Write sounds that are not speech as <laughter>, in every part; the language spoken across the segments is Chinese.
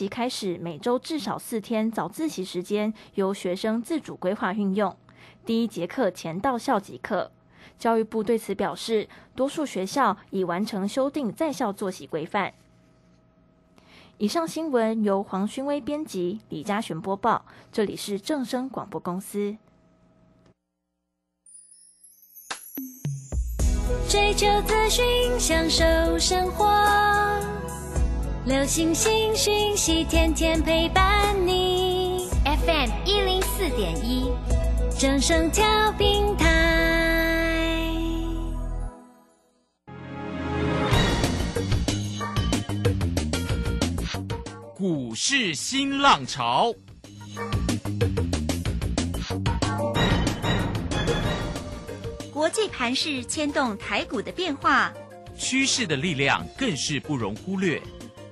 即开始每周至少四天早自习时间由学生自主规划运用，第一节课前到校即可。教育部对此表示，多数学校已完成修订在校作息规范。以上新闻由黄勋威编辑，李嘉璇播报。这里是正声广播公司。追求资讯，享受生活。流星星讯息，天天陪伴你。FM 一零四点一，正声调平台。股市新浪潮，国际盘势牵动台股的变化，趋势的力量更是不容忽略。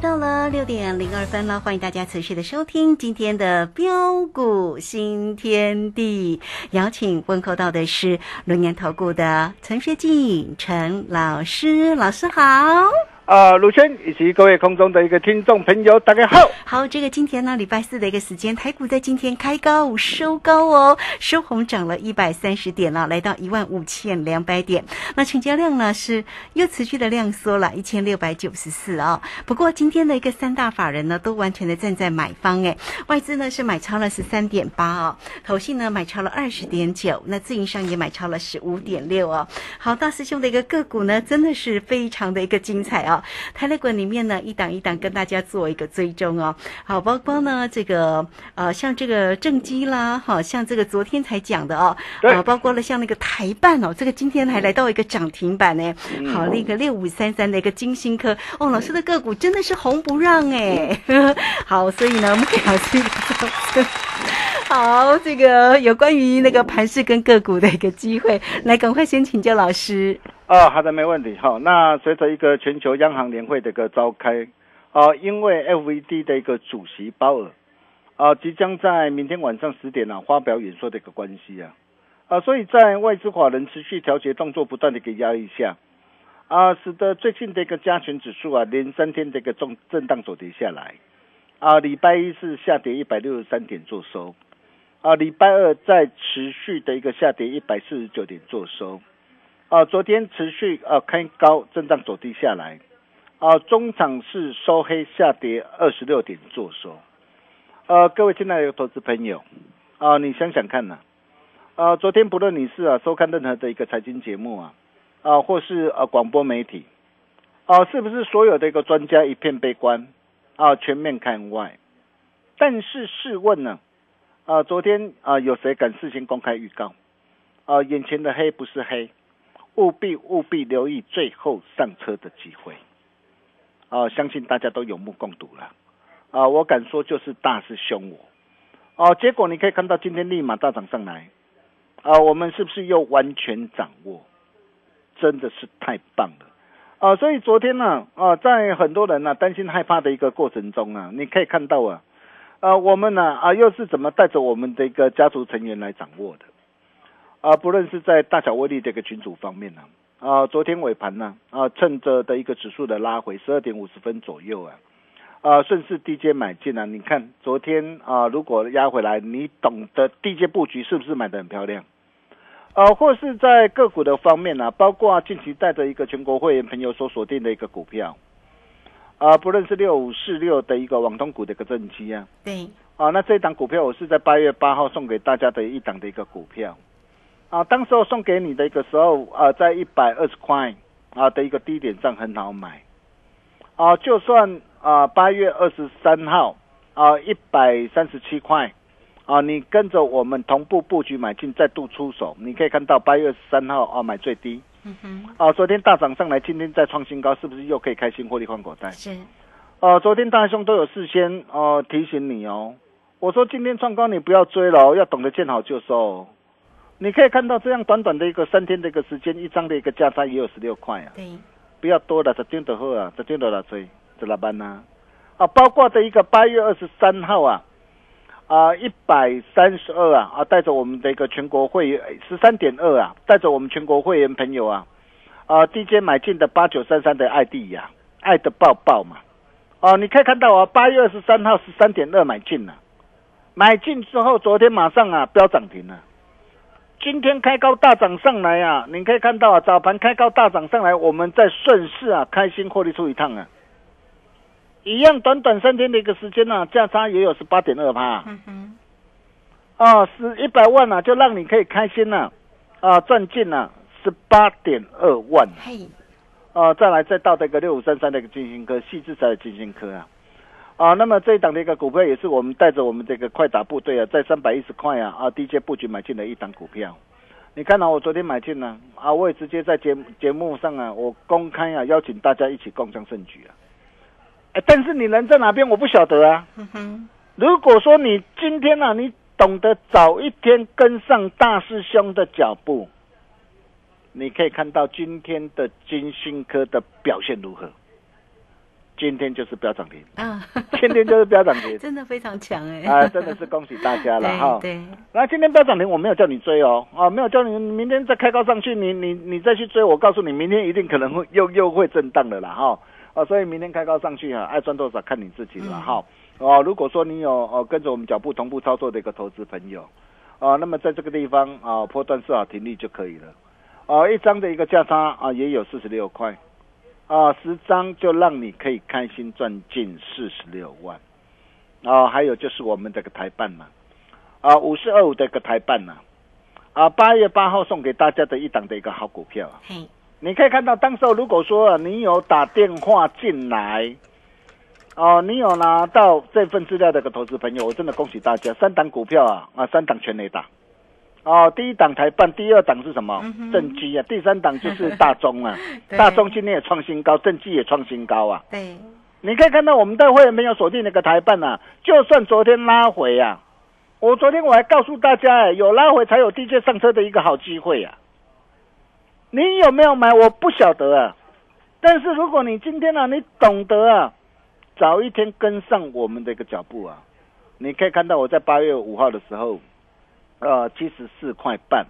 到了六点零二分了，欢迎大家持续的收听今天的标股新天地。邀请问候到的是龙年投顾的陈学进陈老师，老师好。啊，卢轩以及各位空中的一个听众朋友，大家好。好，这个今天呢，礼拜四的一个时间，台股在今天开高收高哦，收红涨了一百三十点了，来到一万五千两百点。那成交量呢是又持续的量缩了，一千六百九十四啊。不过今天的一个三大法人呢，都完全的站在买方哎，外资呢是买超了十三点八哦，投信呢买超了二十点九，那自营商也买超了十五点六哦。好，大师兄的一个个股呢，真的是非常的一个精彩哦。台内股里面呢，一档一档跟大家做一个追踪哦。好，包括呢这个呃，像这个正基啦，好像这个昨天才讲的哦，啊，包括了像那个台办哦，这个今天还来到一个涨停板呢。好，那个六五三三的一个金星科哦，老师的个股真的是红不让哎。<laughs> 好，所以呢，我们给老师一个掌声。好，这个有关于那个盘势跟个股的一个机会，来赶快先请教老师。哦，好的，没问题。好，那随着一个全球央行年会的一个召开，啊，因为 FED 的一个主席鲍尔啊，即将在明天晚上十点啊发表演说的一个关系啊，啊，所以在外资法人持续调节动作不断的一个压力下，啊，使得最近的一个加权指数啊，连三天的一个重震荡走跌下来，啊，礼拜一是下跌一百六十三点做收。啊，礼拜二再持续的一个下跌，一百四十九点做收。啊，昨天持续啊开高震荡走低下来。啊，中场是收黑下跌二十六点做收。呃，各位亲爱的投资朋友，啊，你想想看呐，啊，昨天不论你是啊收看任何的一个财经节目啊，啊，或是啊广播媒体，啊，是不是所有的一个专家一片悲观，啊，全面看外？但是试问呢？啊昨天啊，有谁敢事先公开预告？啊，眼前的黑不是黑，务必务必留意最后上车的机会。啊，相信大家都有目共睹了。啊，我敢说就是大师兄我。哦，结果你可以看到今天立马大涨上来。啊，我们是不是又完全掌握？真的是太棒了。啊，所以昨天呢，啊，在很多人呢担心害怕的一个过程中啊，你可以看到啊。啊，我们呢啊，又是怎么带着我们的一个家族成员来掌握的？啊，不论是在大小威力这个群组方面呢，啊，昨天尾盘呢，啊，趁着的一个指数的拉回，十二点五十分左右啊，呃，顺势低阶买进啊。你看昨天啊、如果压回来，你懂得低阶布局是不是买的很漂亮？呃，或是在个股的方面呢、包括近期带着一个全国会员朋友所锁定的一个股票，啊、不论是六五四六的一个网通股的一个正机啊，对，啊，那这一档股票我是在八月八号送给大家的一档的一个股票，啊，当时候送给你的一个时候啊，在一百二十块啊的一个低点上很好买，啊，就算啊八月二十三号啊一百三十七块啊，你跟着我们同步布局买进，再度出手，你可以看到八月二十三号啊买最低，嗯哼，啊，昨天大涨上来，今天再创新高，是不是又可以开新获利换口袋？是，呃，昨天大兄都有事先呃提醒你哦，我说今天创高你不要追了哦，要懂得见好就收哦。你可以看到这样短短的一个三天的一个时间，一张的一个价差也有十六块啊，对，不要多了，十点就好啊，十点就来追，这哪办呢？啊，包括的一个八月二十三号啊，啊一百三十二啊，啊带着我们的一个全国会员十三点二啊，带着我们全国会员朋友啊，啊 DJ 买进的八九三三的爱地呀、爱的抱抱嘛。哦，你可以看到啊，八月二十三号十三点二买进了，买进之后，昨天马上啊飙涨停了，今天开高大涨上来啊，你可以看到啊，早盘开高大涨上来，我们在顺势啊开心获利出一趟啊，一样短短三天的一个时间呢、啊，价差也有十八点二趴，嗯哼，啊，是一百万啊，就让你可以开心了、啊，赚进了十八点二万。嘿，啊，再来再到这个六五三三的一个金星科，细致才的金星科啊，啊，那么这一档的一个股票也是我们带着我们这个快打部队啊，在三百一十块啊啊低阶布局买进的一档股票。你看到、我昨天买进了啊，我也直接在节目节目上啊，我公开啊邀请大家一起共襄盛举啊。哎，但是你人在哪边我不晓得啊。嗯哼，如果说你今天啊，你懂得早一天跟上大师兄的脚步，你可以看到今天的金星科的表现如何。今天就是飙涨停，啊，今天就是飙涨停，<laughs> 真的非常强哎，啊，真的是恭喜大家了 <laughs> 哈。对对，那今天飙涨停，我没有叫你追哦，啊，没有叫你明天再开高上去，你你你再去追，我告诉你，明天一定可能会又又会震荡的啦哈。啊，所以明天开高上去啊、爱赚多少看你自己了哈。哦，如果说你有哦跟着我们脚步同步操作的一个投资朋友，啊，那么在这个地方啊，波段设好停利就可以了。啊，一张的一个价差啊也有四十六块，啊，十张就让你可以开心赚近四十六万。啊，还有就是我们这个台办嘛，啊，五四二五的一个台办呐、啊，八月八号送给大家的一档的一个好股票啊。嘿，你可以看到，当时候如果说啊你有打电话进来，哦，你有拿到这份资料的一个投资朋友，我真的恭喜大家，三档股票啊啊，三档全雷打。哦，第一档台办，第二档是什么？正基啊，第三档就是 <laughs> 大中啊，大中今天也创新高，正基也创新高啊。对，你可以看到我们的会员朋友锁定那个台办啊，就算昨天拉回啊，我昨天我还告诉大家，哎，有拉回才有低阶上车的一个好机会啊。你有没有买？我不晓得啊。但是如果你今天呢、啊，你懂得啊，早一天跟上我们的一个脚步啊，你可以看到我在八月五号的时候，呃，七十四块半，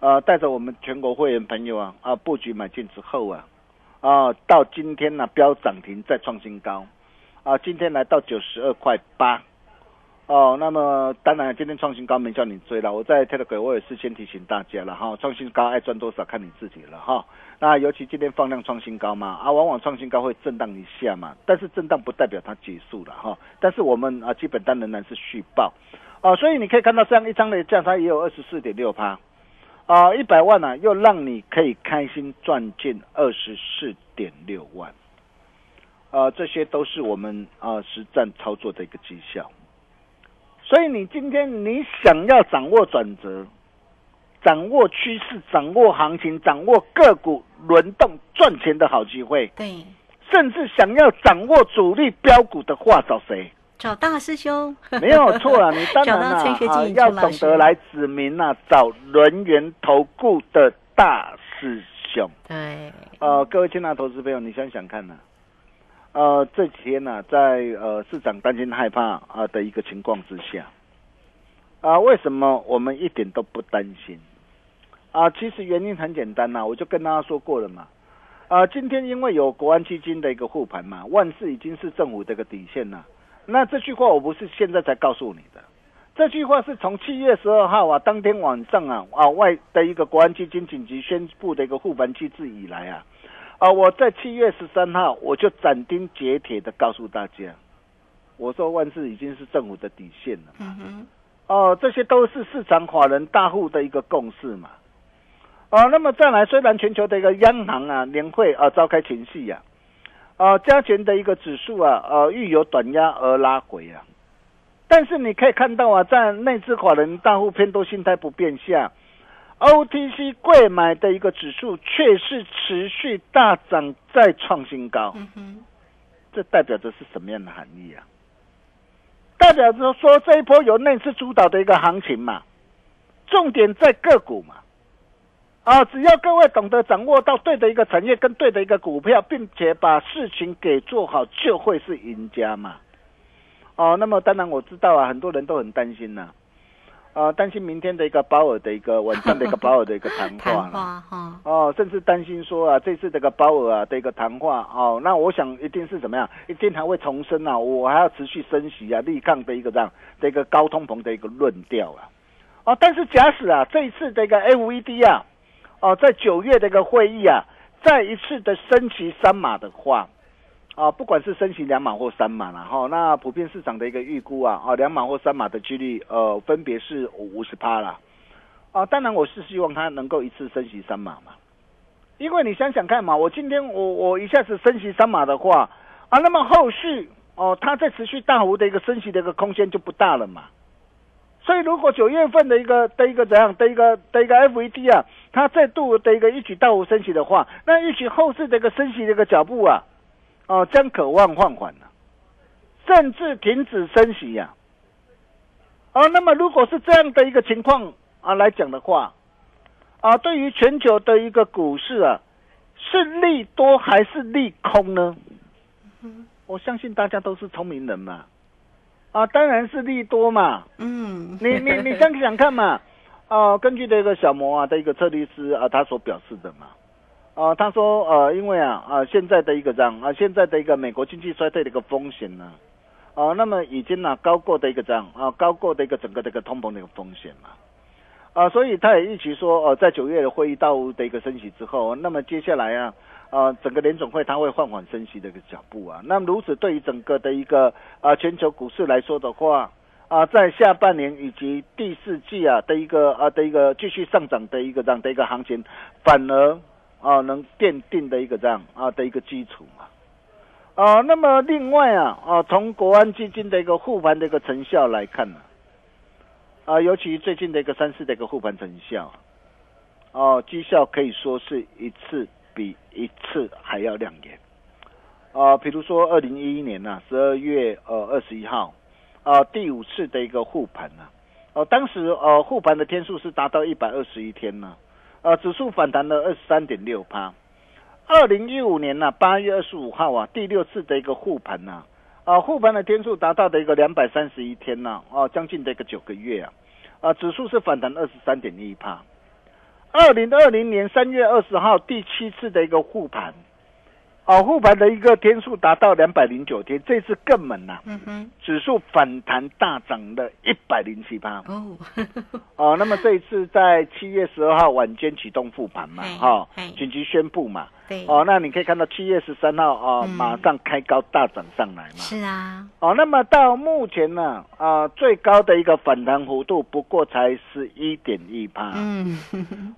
呃，带着我们全国会员朋友啊啊布局买进之后啊，啊，到今天呢、飙涨停再创新高，啊，今天来到九十二块八，哦，那么当然今天创新高没叫你追了，我在 Telegram 我也是先提醒大家了哈，创新高爱赚多少看你自己了哈。那尤其今天放量创新高嘛，啊，往往创新高会震荡一下嘛，但是震荡不代表它结束了哈。但是我们啊基本单仍然是续报，哦，所以你可以看到这样一张的价差也有二十四点六趴。啊，一百万呢、又让你可以开心赚进二十四点六万，啊，这些都是我们啊实战操作的一个绩效。所以你今天你想要掌握转折，掌握趋势，掌握行情，掌握个股轮动赚钱的好机会，对，甚至想要掌握主力标股的话，找谁？找大师兄，没有错啊，<laughs> 你当然啦、啊要懂得来指明啊，找轮源投顾的大师兄。对，呃，各位亲爱的投资朋友，你想想看呢、呃，这几天呢、在呃市场担心害怕啊、的一个情况之下，啊、为什么我们一点都不担心？啊、其实原因很简单呐、我就跟大家说过了嘛。呃，今天因为有国安基金的一个护盘嘛，万事已经是政府的一个底线了。那这句话我不是现在才告诉你的，这句话是从七月十二号啊，当天晚上啊啊外的一个国安基金紧急宣布的一个护盘机制以来啊，啊我在七月十三号我就斩钉截铁的告诉大家，我说万事已经是政府的底线了。嗯哼，哦，这些都是市场法人大户的一个共识嘛。哦，那么再来，虽然全球的一个央行啊年会啊召开前夕呀，啊加权的一个指数啊呃遇有短压而拉回啊，但是你可以看到啊，在内资法人大户偏多心态不变下，OTC 贵买的一个指数却是持续大涨再创新高。这代表着是什么样的含义啊？代表着说这一波由内资主导的一个行情嘛，重点在个股嘛。啊，只要各位懂得掌握到对的一个产业跟对的一个股票，并且把事情给做好，就会是赢家嘛。哦，那么当然我知道啊，很多人都很担心呐、啊，担心明天的一个鲍尔的一个晚上的一个鲍尔的一个谈话哈，哦，甚至担心说啊，这次这个鲍尔啊的一个谈话哦，那我想一定是怎么样？一定还会重申啊，我还要持续升息啊，力抗的一个这样的一个高通膨的一个论调啊。哦，但是假使啊，这一次这个 FED 啊，哦，在九月的一个会议啊，再一次的升息三码的话，啊，不管是升息两码或三码了哈，那普遍市场的一个预估啊，啊，两码或三码的几率呃，分别是五十趴啦。啊，当然我是希望它能够一次升息三码嘛，因为你想想看嘛，我今天我我一下子升息三码的话啊，那么后续哦，它再持续大幅的一个升息的一个空间就不大了嘛。所以如果九月份的一个的一个怎样的一个的一个 FED 啊，它再度的一个一举大幅升息的话，那预期后市的一个升息的一个脚步啊，哦、将渴望放缓了、甚至停止升息呀、啊。那么如果是这样的一个情况啊来讲的话，啊，对于全球的一个股市啊，是利多还是利空呢？我相信大家都是聪明人嘛，啊，当然是利多嘛。嗯，你你你想想看嘛，啊，根据这个小摩啊的一个策略师啊，他所表示的嘛，啊，他说呃，因为啊啊现在的一个这样啊，现在的一个美国经济衰退的一个风险呢，啊，那么已经呢、高过的一个这样啊，高过的一个整个的一个通膨的一个风险嘛。啊，所以他也预期说，呃，在九月的会议到的一个升息之后，那么接下来啊，呃，整个联总会它会放缓升息的一个脚步啊。那么如此对于整个的一个啊全球股市来说的话，啊，在下半年以及第四季啊的一个啊的一个继续上涨的一个这样的一个行情，反而啊能奠定的一个这样啊的一个基础嘛。啊，那么另外啊啊从国安基金的一个护盘的一个成效来看呢、啊，尤其最近的一个三四的一个护盘成效，哦、绩效可以说是一次比一次还要亮眼。啊、比如说二零一一年呢、十二月呃二十一号，啊、第五次的一个护盘啊，哦，当时呃护盘的天数是达到一百二十一天呢，呃，指数反弹了二十三点六趴。二零一五年呢、八月二十五号啊，第六次的一个护盘呐、啊，护盘的天数达到的一个两百三十一天呐、哦、将近的一个九个月啊，啊，指数是反弹二十三点一趴。二零二零年三月二十号第七次的一个护盘，哦，护盘的一个天数达到两百零九天，这次更猛呐、嗯哼，指数反弹大涨了一百零七趴。哦，<laughs> 哦，那么这一次在七月十二号晚间启动复盘嘛，哈、嘿。紧急宣布嘛，对，哦，那你可以看到七月十三号啊、嗯。马上开高大涨上来嘛，是啊，哦，那么到目前呢，啊、最高的一个反弹幅度不过才十一点一趴，嗯，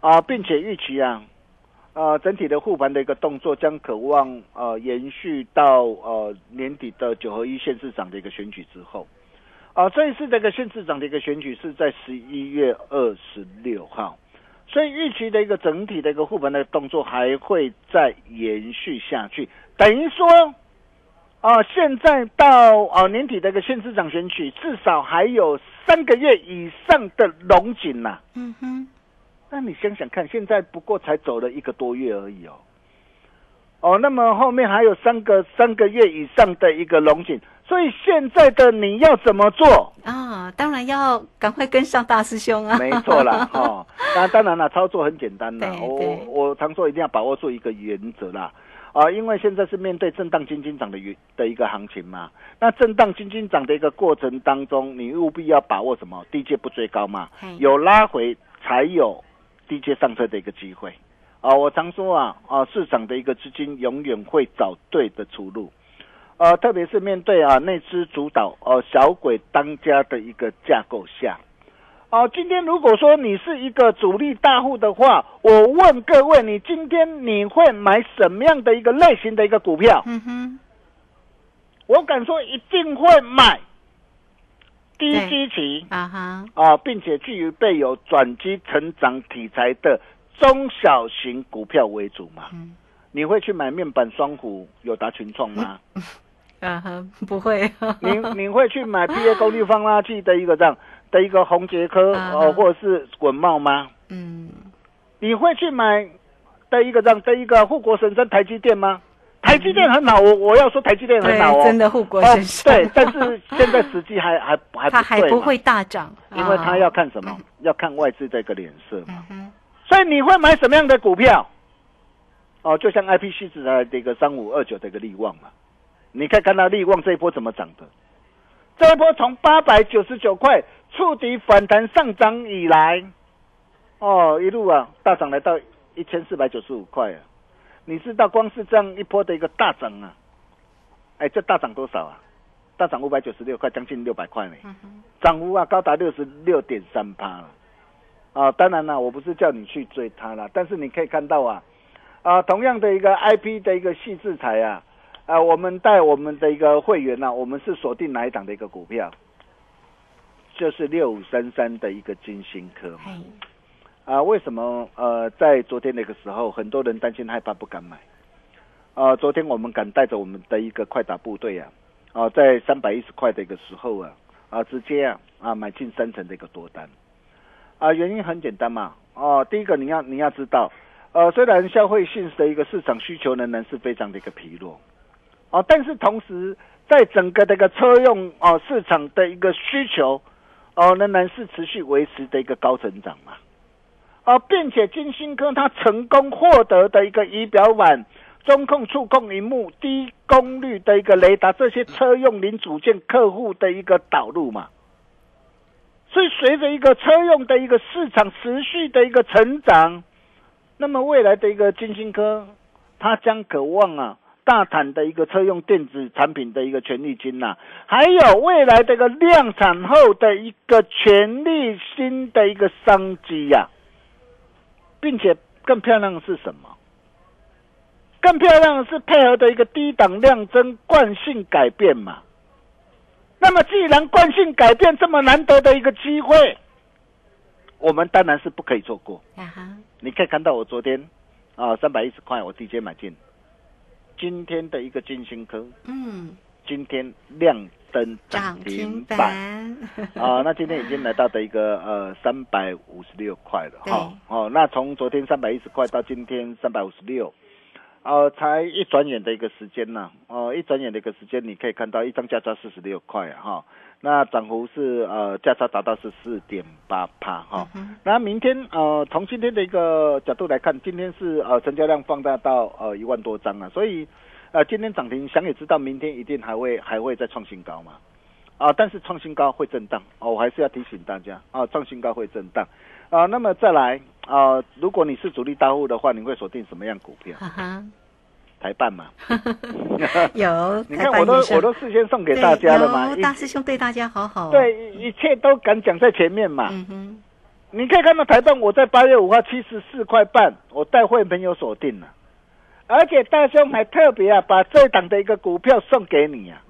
啊，<laughs> 并且预期啊，呃，整体的护盘的一个动作将渴望呃延续到呃年底的九合一县市长的一个选举之后，啊、这一次这个县市长的一个选举是在十一月二十六号，所以预期的一个整体的一个护盘的动作还会再延续下去，等于说。啊、现在到啊、年底的一个县市长选举，至少还有三个月以上的龙井呐、嗯哼，那你想想看，现在不过才走了一个多月而已哦。哦，那么后面还有三个三个月以上的一个龙井，所以现在的你要怎么做？啊，当然要赶快跟上大师兄啊！没错啦，<laughs> 哈，那当然了，操作很简单啦。我我常说一定要把握住一个原则啦，啊，因为现在是面对震荡金金涨的原的一个行情嘛。那震荡金金涨的一个过程当中，你务必要把握什么？低阶不追高嘛，有拉回才有低阶上车的一个机会。啊，我常说啊，啊，市场的一个资金永远会找对的出路。呃，特别是面对啊内资主导、呃小鬼当家的一个架构下，哦、今天如果说你是一个主力大户的话，我问各位，你今天你会买什么样的一个类型的一个股票？嗯哼，我敢说一定会买低对基期啊哈，啊，并且具备有转机成长题材的中小型股票为主嘛。嗯你会去买面板双虎、友达群创吗？<laughs> 啊哈，不会，你你会去买 PA 功率放大器的一个这样的一个红杰科啊呃，或者是滚茂吗？嗯，你会去买的一个这样的一个护国神山台积电吗？台积电很好，我我要说台积电很好哦，真的护国哦神山对，但是现在时机还还还它不会大涨，因为他要看什么？嗯要看外资的一个脸色嘛。嗯，所以你会买什么样的股票？哦，就像 I P 系指的这个三五二九的一个利旺嘛，你可以看到利旺这一波怎么涨的。这一波从八百九十九块触底反弹上涨以来，哦，一路啊大涨来到一千四百九十五块啊！你知道光是这样一波的一个大涨啊，哎，这大涨多少啊？大涨五百九十六块，将近六百块呢。涨幅啊高达六十六点三趴了。啊，当然啦，我不是叫你去追它啦，但是你可以看到啊，啊，同样的一个 IP 的一个细制裁啊，啊，我们带我们的一个会员呢、啊，我们是锁定哪一档的一个股票？就是六五三三的一个金星科嘛。啊，为什么呃，在昨天那个时候，很多人担心害怕不敢买？啊，昨天我们敢带着我们的一个快打部队啊，啊，在三百一十块的一个时候啊，啊，直接啊啊买进三成的一个多单。啊，原因很简单嘛，哦、第一个你要你要知道，呃，虽然消费性的一个市场需求仍然是非常的一个疲弱，哦，但是同时在整个这个车用哦市场的一个需求，哦，仍然是持续维持的一个高成长嘛。啊，并且金星科它成功获得的一个仪表板、中控、触控荧幕、低功率的一个雷达，这些车用零组件客户的一个导入嘛。所以随着一个车用的一个市场持续的一个成长，那么未来的一个金星科，它将渴望啊大胆的一个车用电子产品的一个权利金呐、还有未来的一个量产后的一个权利新的一个商机呀、并且更漂亮的是什么？更漂亮的是配合的一个低档量增惯性改变嘛。那么既然惯性改变这么难得的一个机会，我们当然是不可以错过。啊哈，你可以看到我昨天啊三百一十块我直接买进，今天的一个金星科，嗯，今天亮灯涨涨停停板。板，啊，那今天已经来到的一个呃三百五十六块了哈。哦，那从昨天三百一十块到今天三百五十六，呃，才一转眼的一个时间呢、哦、一转眼的一个时间，你可以看到一张价差四十六块啊哈。那涨幅是呃价差达到是四点八帕哈。嗯那明天呃从今天的一个角度来看，今天是呃成交量放大到呃一万多张啊，所以呃今天涨停，想也知道明天一定还会还会再创新高嘛。啊，但是创新高会震荡哦，我还是要提醒大家啊，创新高会震荡啊。那么再来啊，如果你是主力大户的话，你会锁定什么样股票？哈哈，台办嘛，有，<laughs> 你看我都我都事先送给大家了嘛，大师兄对大家好好，，对，一切都敢讲在前面嘛。嗯哼，你可以看到台办，我在八月五号七十四块半，我带会朋友锁定了，而且大兄还特别啊，把这档的一个股票送给你啊。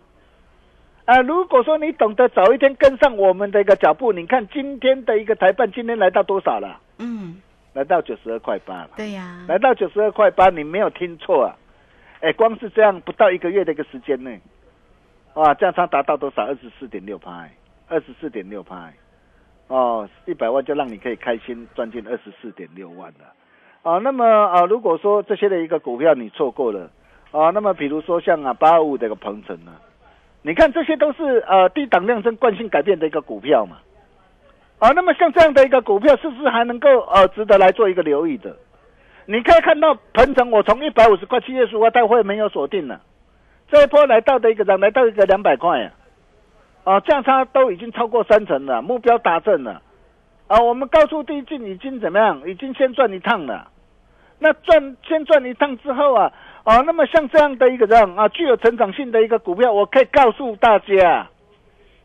啊，如果说你懂得早一天跟上我们的一个脚步，你看今天的一个台办今天来到多少了？嗯，来到九十二块八了。对呀，来到九十二块八，你没有听错啊！哎，光是这样不到一个月的一个时间内，哇，价差达到多少？二十四点六趴，二十四点六趴，哦，一百万就让你可以开心赚进二十四点六万了。啊，那么啊，如果说这些的一个股票你错过了，啊，那么比如说像啊八二五这个鹏程呢，你看这些都是呃低档量增惯性改变的一个股票嘛。啊，那么像这样的一个股票，是不是还能够呃值得来做一个留意的？你可以看到鹏程，我从一百五十块七月十五号大会没有锁定了，这一波来到的一个涨，来到一个两百块啊，啊，价差都已经超过三成了，目标达成了，啊，我们高速递进已经怎么样？已经先赚一趟了，那赚先赚一趟之后啊，啊，那么像这样的一个这样啊，具有成长性的一个股票，我可以告诉大家，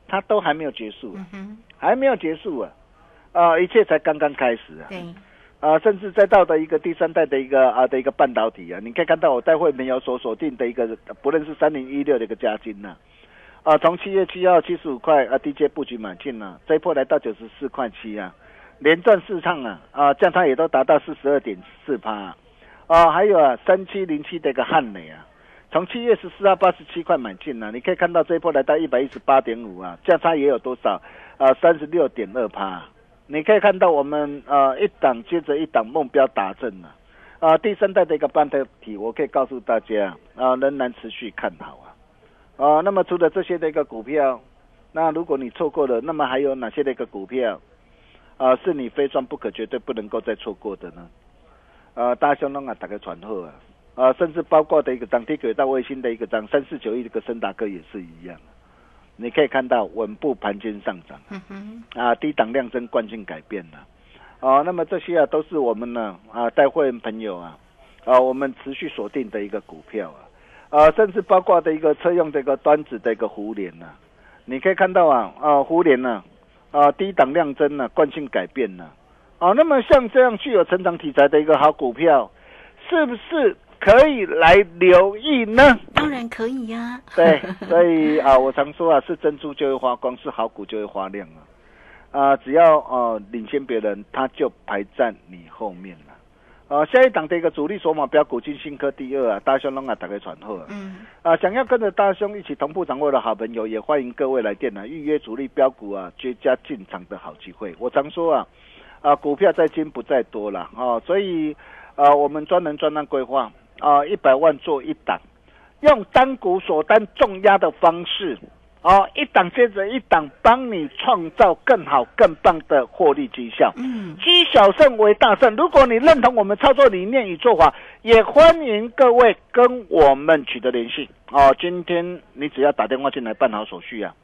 它都还没有结束啊。还没有结束啊，啊，一切才刚刚开始啊。对，啊，甚至再到的一个第三代的一个啊的一个半导体啊，你可以看到我待会没有所锁定的一个，不论是三零一六的一个加金呐，啊，啊从七月七号七十五块啊低阶布局买进了，这一波来到九十四块七啊，连赚四趟啊，啊，价差也都达到四十二点四趴，啊，还有啊三七零七的一个汉美啊。从七月十四号八十七块买进了，你可以看到这一波来到一百一十八点五啊，价差也有多少？啊，三十六点二趴。你可以看到我们呃一档接着一档目标达成了，啊，第三代的一个半导体，我可以告诉大家啊，仍然持续看好啊。啊，那么除了这些的一个股票，那如果你错过了，那么还有哪些的一个股票？啊，是你非赚不可、绝对不能够再错过的呢？啊，大兄弄啊，打个传呼啊。啊，甚至包括的一个涨跌轨道卫星的一个涨三四九亿的一个森达哥也是一样，你可以看到稳步盘间上涨，啊，低档量增惯性改变了，啊，那么这些啊都是我们呢啊带会员朋友啊啊我们持续锁定的一个股票啊，啊，甚至包括的一个车用这个端子的一个互联呢，你可以看到啊啊互联呢啊低档量增呢惯性改变呢，啊，那么像这样具有成长题材的一个好股票，是不是？可以来留意呢？当然可以呀。对，所以啊，我常说啊，是珍珠就会发光，是好股就会发亮啊。啊，只要呃领先别人，他就排在你后面了。啊，下一档的一个主力索马标股金星科第二啊，大兄龙啊，打开传后啊。嗯。啊，想要跟着大兄一起同步掌握的好朋友，也欢迎各位来电啊，预约主力标股啊，绝佳进场的好机会。我常说啊，啊，股票在精不在多了啊，所以啊，我们专门专案规划。啊，一百万做一档，用单股锁单重压的方式，啊，一档接着一档，帮你创造更好更棒的获利绩效。嗯，积小胜为大胜。如果你认同我们操作理念与做法，也欢迎各位跟我们取得联系。哦，今天你只要打电话进来办好手续啊，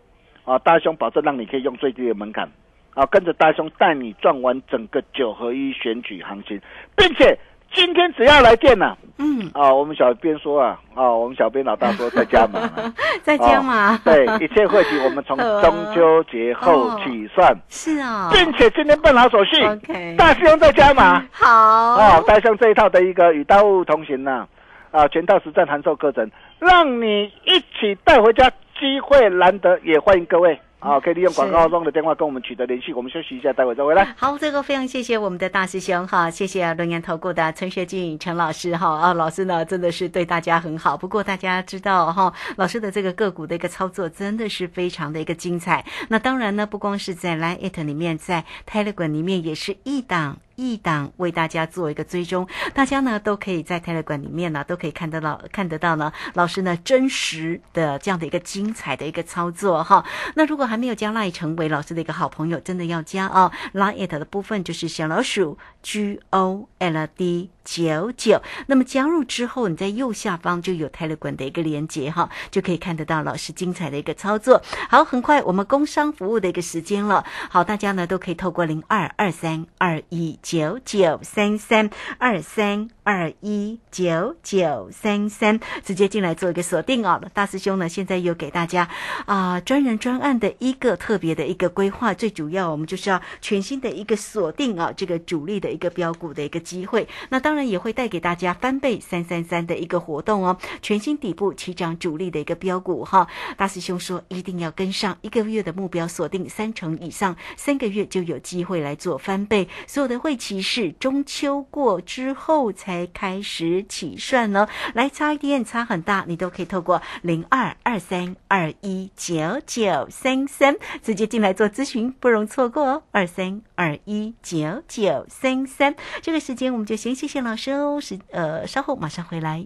啊，大兄保证让你可以用最低的门槛，啊，跟着大兄带你赚完整个九合一选举行情，并且。今天只要来电了，嗯，啊，我们小编说啊，啊，我们小编老大说在加码，<laughs> 在加码，对，一切会期我们从中秋节后起算，是啊，并且今天办好手续，OK，大师兄在加码，好，哦，带上这一套的一个与大物同行呢，啊，全套实战函授课程，让你一起带回家，机会难得，也欢迎各位。好，可以利用广告中的电话跟我们取得联系。我们休息一下，待会再回来。好，这个非常谢谢我们的大师兄哈，谢谢龙岩投顾的陈学静陈老师哈啊，老师呢真的是对大家很好。不过大家知道哈，老师的这个个股的一个操作真的是非常的一个精彩。那当然呢，不光是在 Line It 里面，在 Telegram 里面也是一档。一档为大家做一个追踪，大家呢都可以在泰勒馆里面呢都可以看得到看得到呢，老师呢真实的这样的一个精彩的一个操作哈。那如果还没有加赖成为老师的一个好朋友，真的要加哦。拉 it 的部分就是小老鼠 G O L D 九九。那么加入之后，你在右下方就有泰勒馆的一个连接哈，就可以看得到老师精彩的一个操作。好，很快我们工商服务的一个时间了。好，大家呢都可以透过零二二三二一。九九三三二三二一九九三三，直接进来做一个锁定哦。大师兄呢，现在又给大家啊专人专案的一个特别的一个规划，最主要我们就是要全新的一个锁定啊，这个主力的一个标股的一个机会。那当然也会带给大家翻倍三三三的一个活动哦，全新底部起涨主力的一个标股哈。大师兄说一定要跟上，一个月的目标锁定三成以上，三个月就有机会来做翻倍，所有的会。其实中秋过之后才开始起算喽，来差一点，差很大，你都可以透过零二二三二一九九三三直接进来做咨询，不容错过哦。二三二一九九三三，这个时间我们就先谢谢老师哦，是呃，稍后马上回来。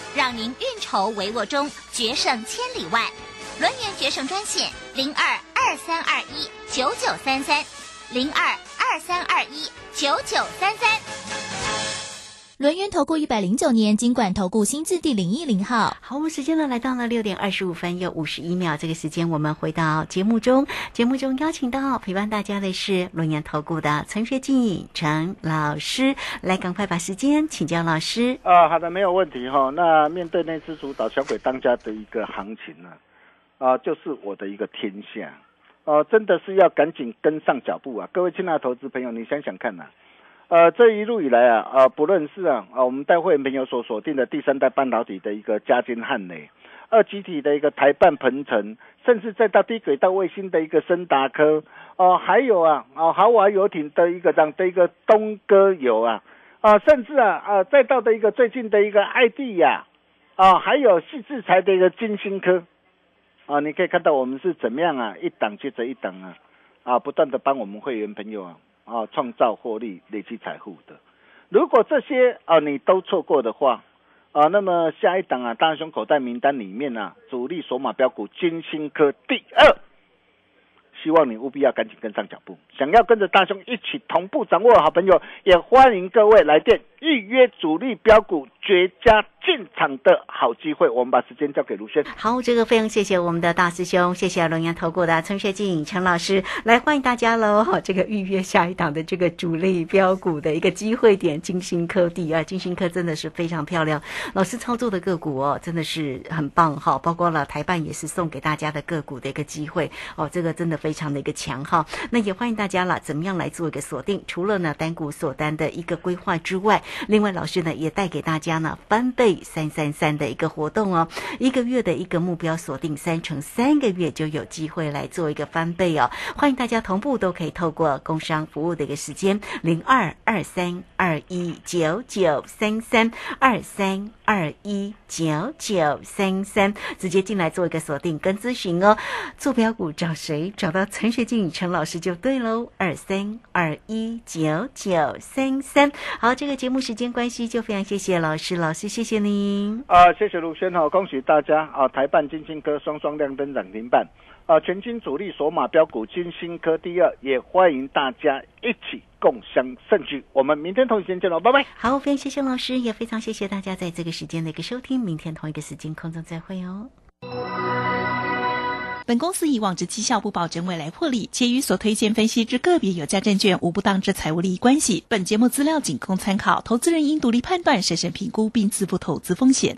让您运筹帷幄中决胜千里外。轮源决胜专线零二二三二一九九三三零二二三二一九九三三。轮源投顾一百零九年金管投顾新字第零一零号。好，我们时间呢来到了六点二十五分又五十一秒，这个时间我们回到节目中。节目中邀请到陪伴大家的是轮源投顾的陈学进陈老师，来赶快把时间请教老师。啊，好的，没有问题哈。那面对那只主导小鬼当家的一个行情呢，啊，就是我的一个天下，哦，真的是要赶紧跟上脚步啊！各位亲爱的投资朋友，你想想看呐。呃，这一路以来啊，啊，不论是啊，啊，我们带会员朋友所锁定的第三代半导体的一个嘉金汉磊，二极体的一个台半鹏程，甚至再到低轨道卫星的一个森达科，哦，还有啊，啊，豪华游艇的一个这样的一个东哥游啊，啊，甚至啊，啊，再到的一个最近的一个爱地呀，啊，还有细制裁的一个金星科，啊，你可以看到我们是怎么样啊，一档接着一档啊，啊，不断的帮我们会员朋友啊。啊，创造获利、累积财富的，如果这些啊你都错过的话，啊，那么下一档啊，大熊口袋名单里面啊，主力索马标股金星科第二。希望你务必要赶紧跟上脚步。想要跟着大熊一起同步掌握的好朋友，也欢迎各位来电预约主力标股绝佳进场的好机会。我们把时间交给卢轩。好，这个非常谢谢我们的大师兄，谢谢龙岩投顾的陈学进陈老师来欢迎大家喽。这个预约下一档的这个主力标股的一个机会点，金星科第二，金星科真的是非常漂亮。老师操作的个股哦，真的是很棒哈，包括了台办也是送给大家的个股的一个机会哦，这个真的非。常的一个强哈，那也欢迎大家了，怎么样来做一个锁定？除了呢单股锁单的一个规划之外，另外老师呢也带给大家呢翻倍三三三的一个活动哦，一个月的一个目标锁定三成，三个月就有机会来做一个翻倍哦。欢迎大家同步都可以透过工商服务的一个时间零二二三二一九九三三二三二一九九三三，直接进来做一个锁定跟咨询哦。坐标股找谁？找到。陈学静陈老师就对喽，二三二一九九三三。好，这个节目时间关系，就非常谢谢老师，老师谢谢您。啊，谢谢卢轩哈，恭喜大家啊！台办金星科双双亮灯涨停板啊，全军主力索马标股金星科第二，也欢迎大家一起共享盛举。我们明天同一时间见喽，拜拜。好，非常谢谢老师，也非常谢谢大家在这个时间的一个收听，明天同一个时间空中再会哦。本公司以往之绩效不保证未来获利，且与所推荐分析之个别有价证券无不当之财务利益关系。本节目资料仅供参考，投资人应独立判断、审慎评估并自负投资风险。